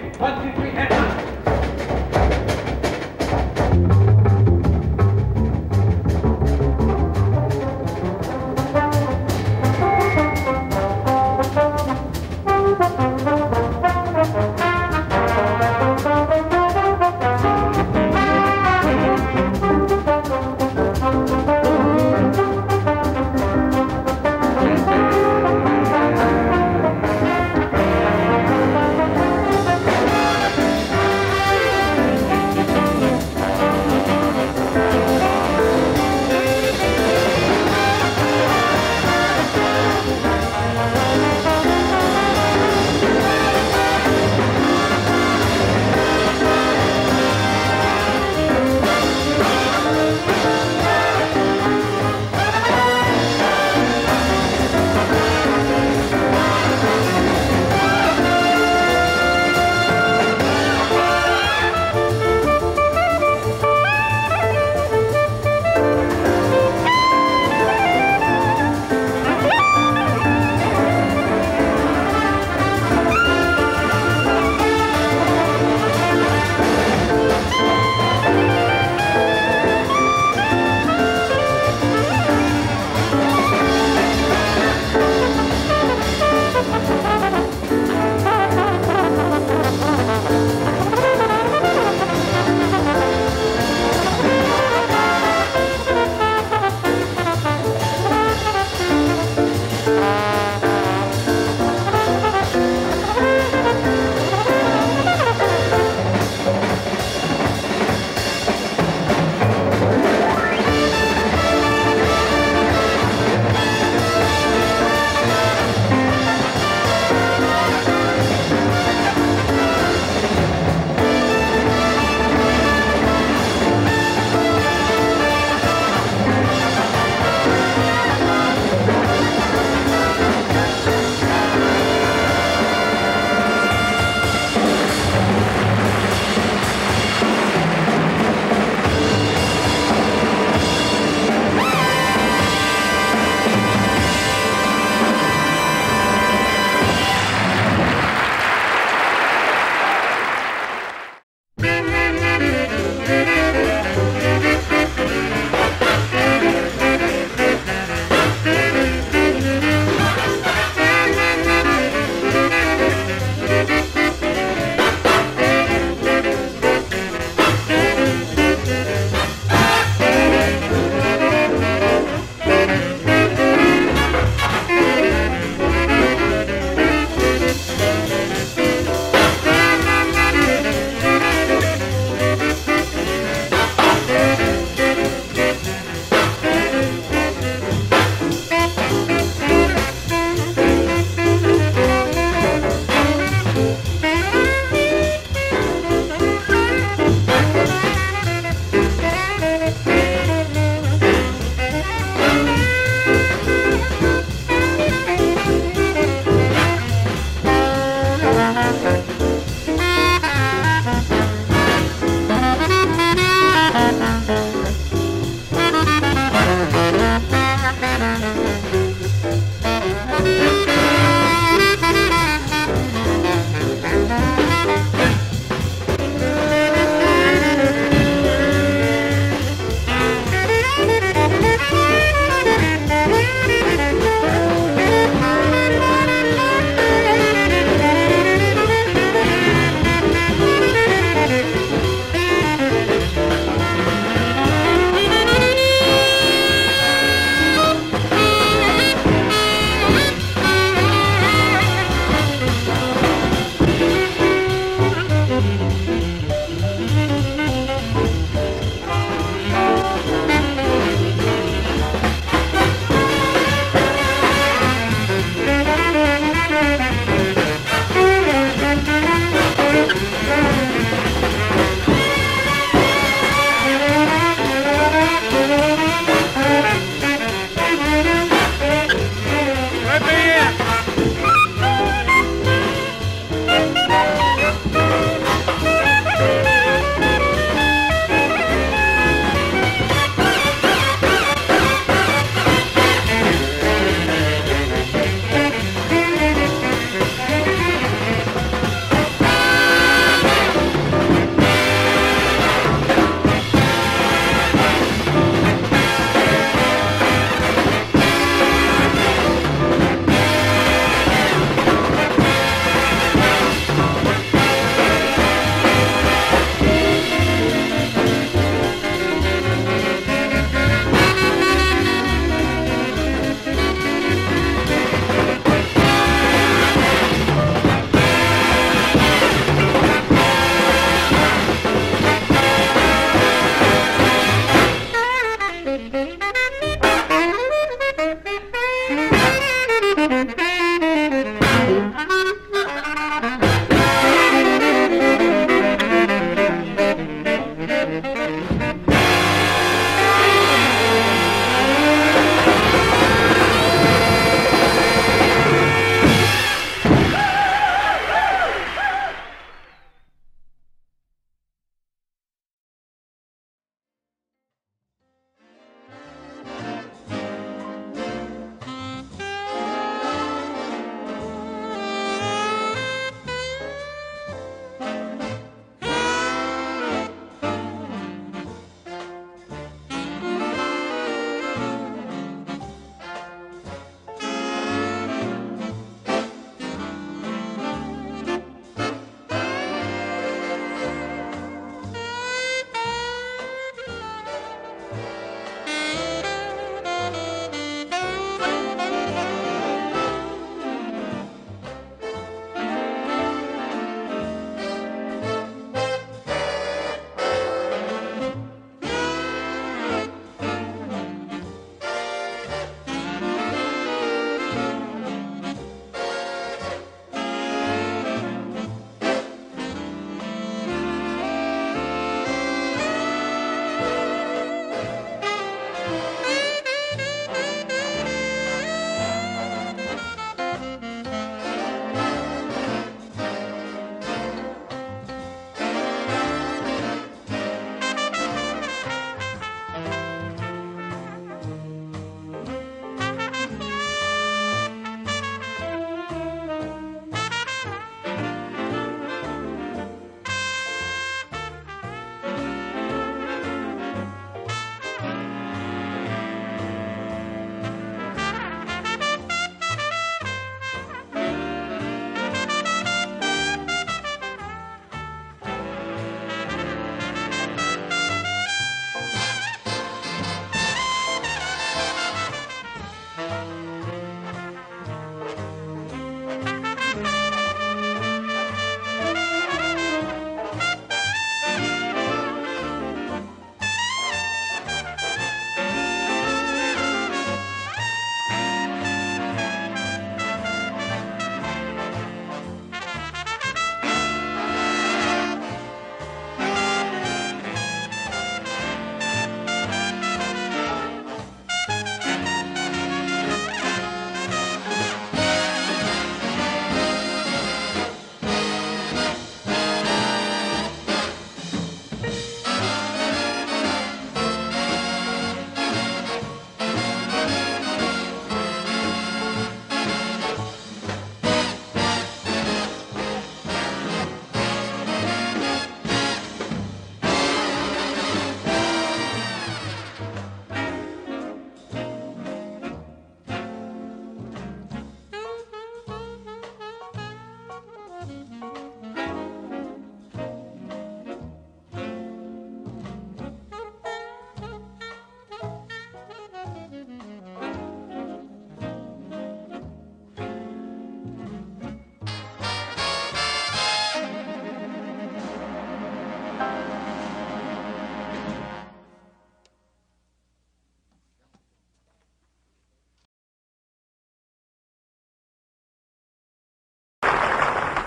One, two, three, and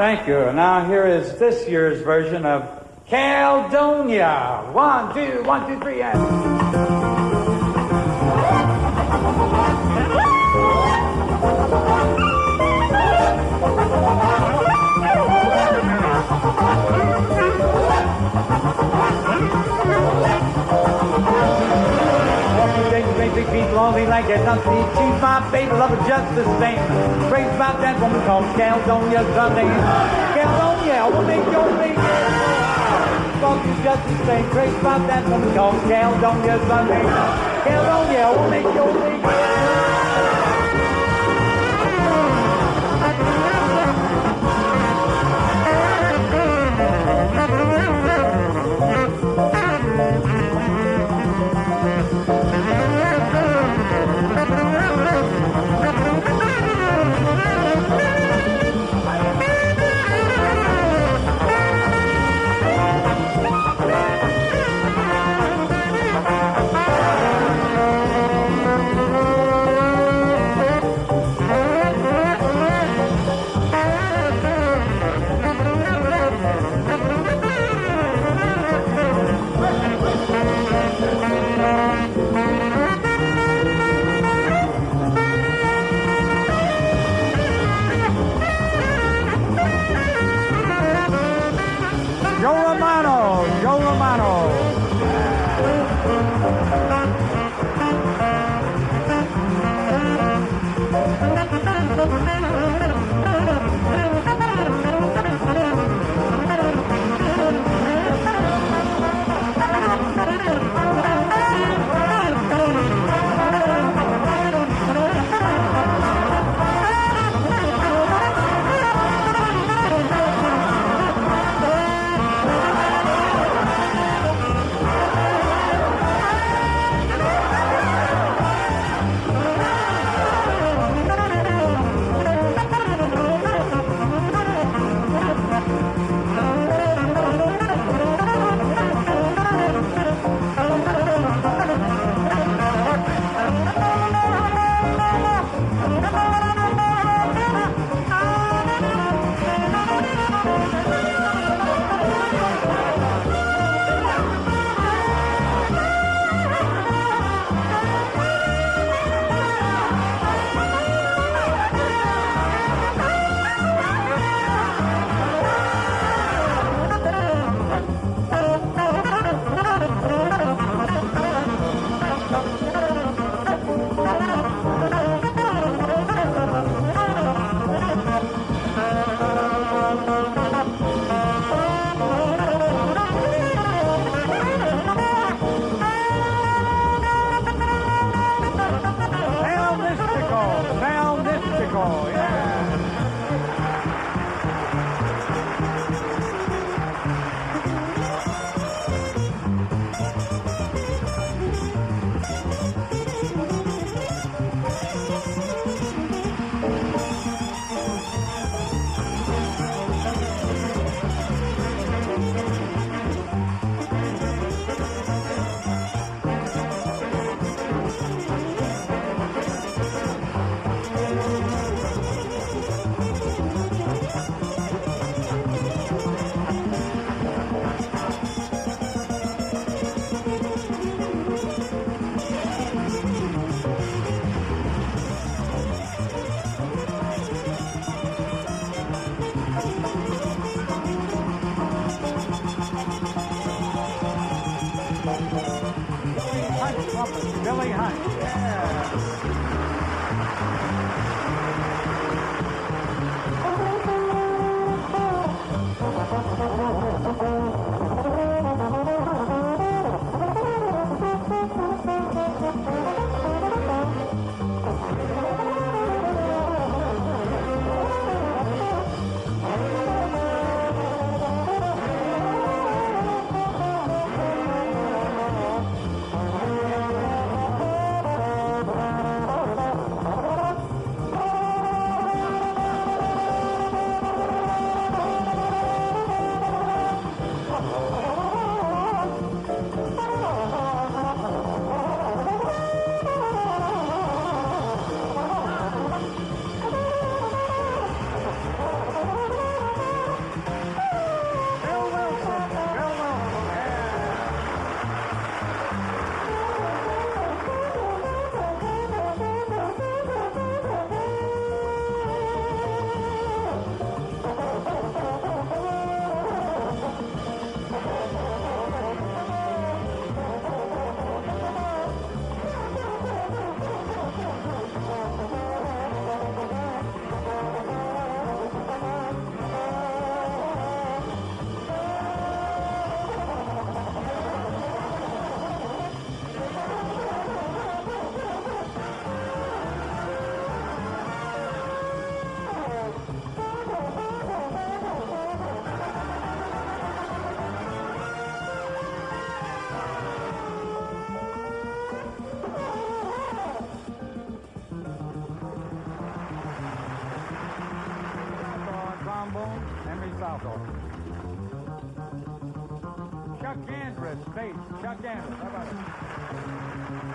Thank you. Now here is this year's version of Caledonia. One, two, one, two, three, and. Like there's nothing. She's my baby, love her just the same. Crazy about that woman called Caledonia Sunday. Caledonia, oh, will make your baby. Love you just the same. Crazy about that woman called Caledonia Sunday. Caledonia, I oh, will make your baby. Oh, Joe Chuck Andrus, bass. Chuck Andrus. How about it?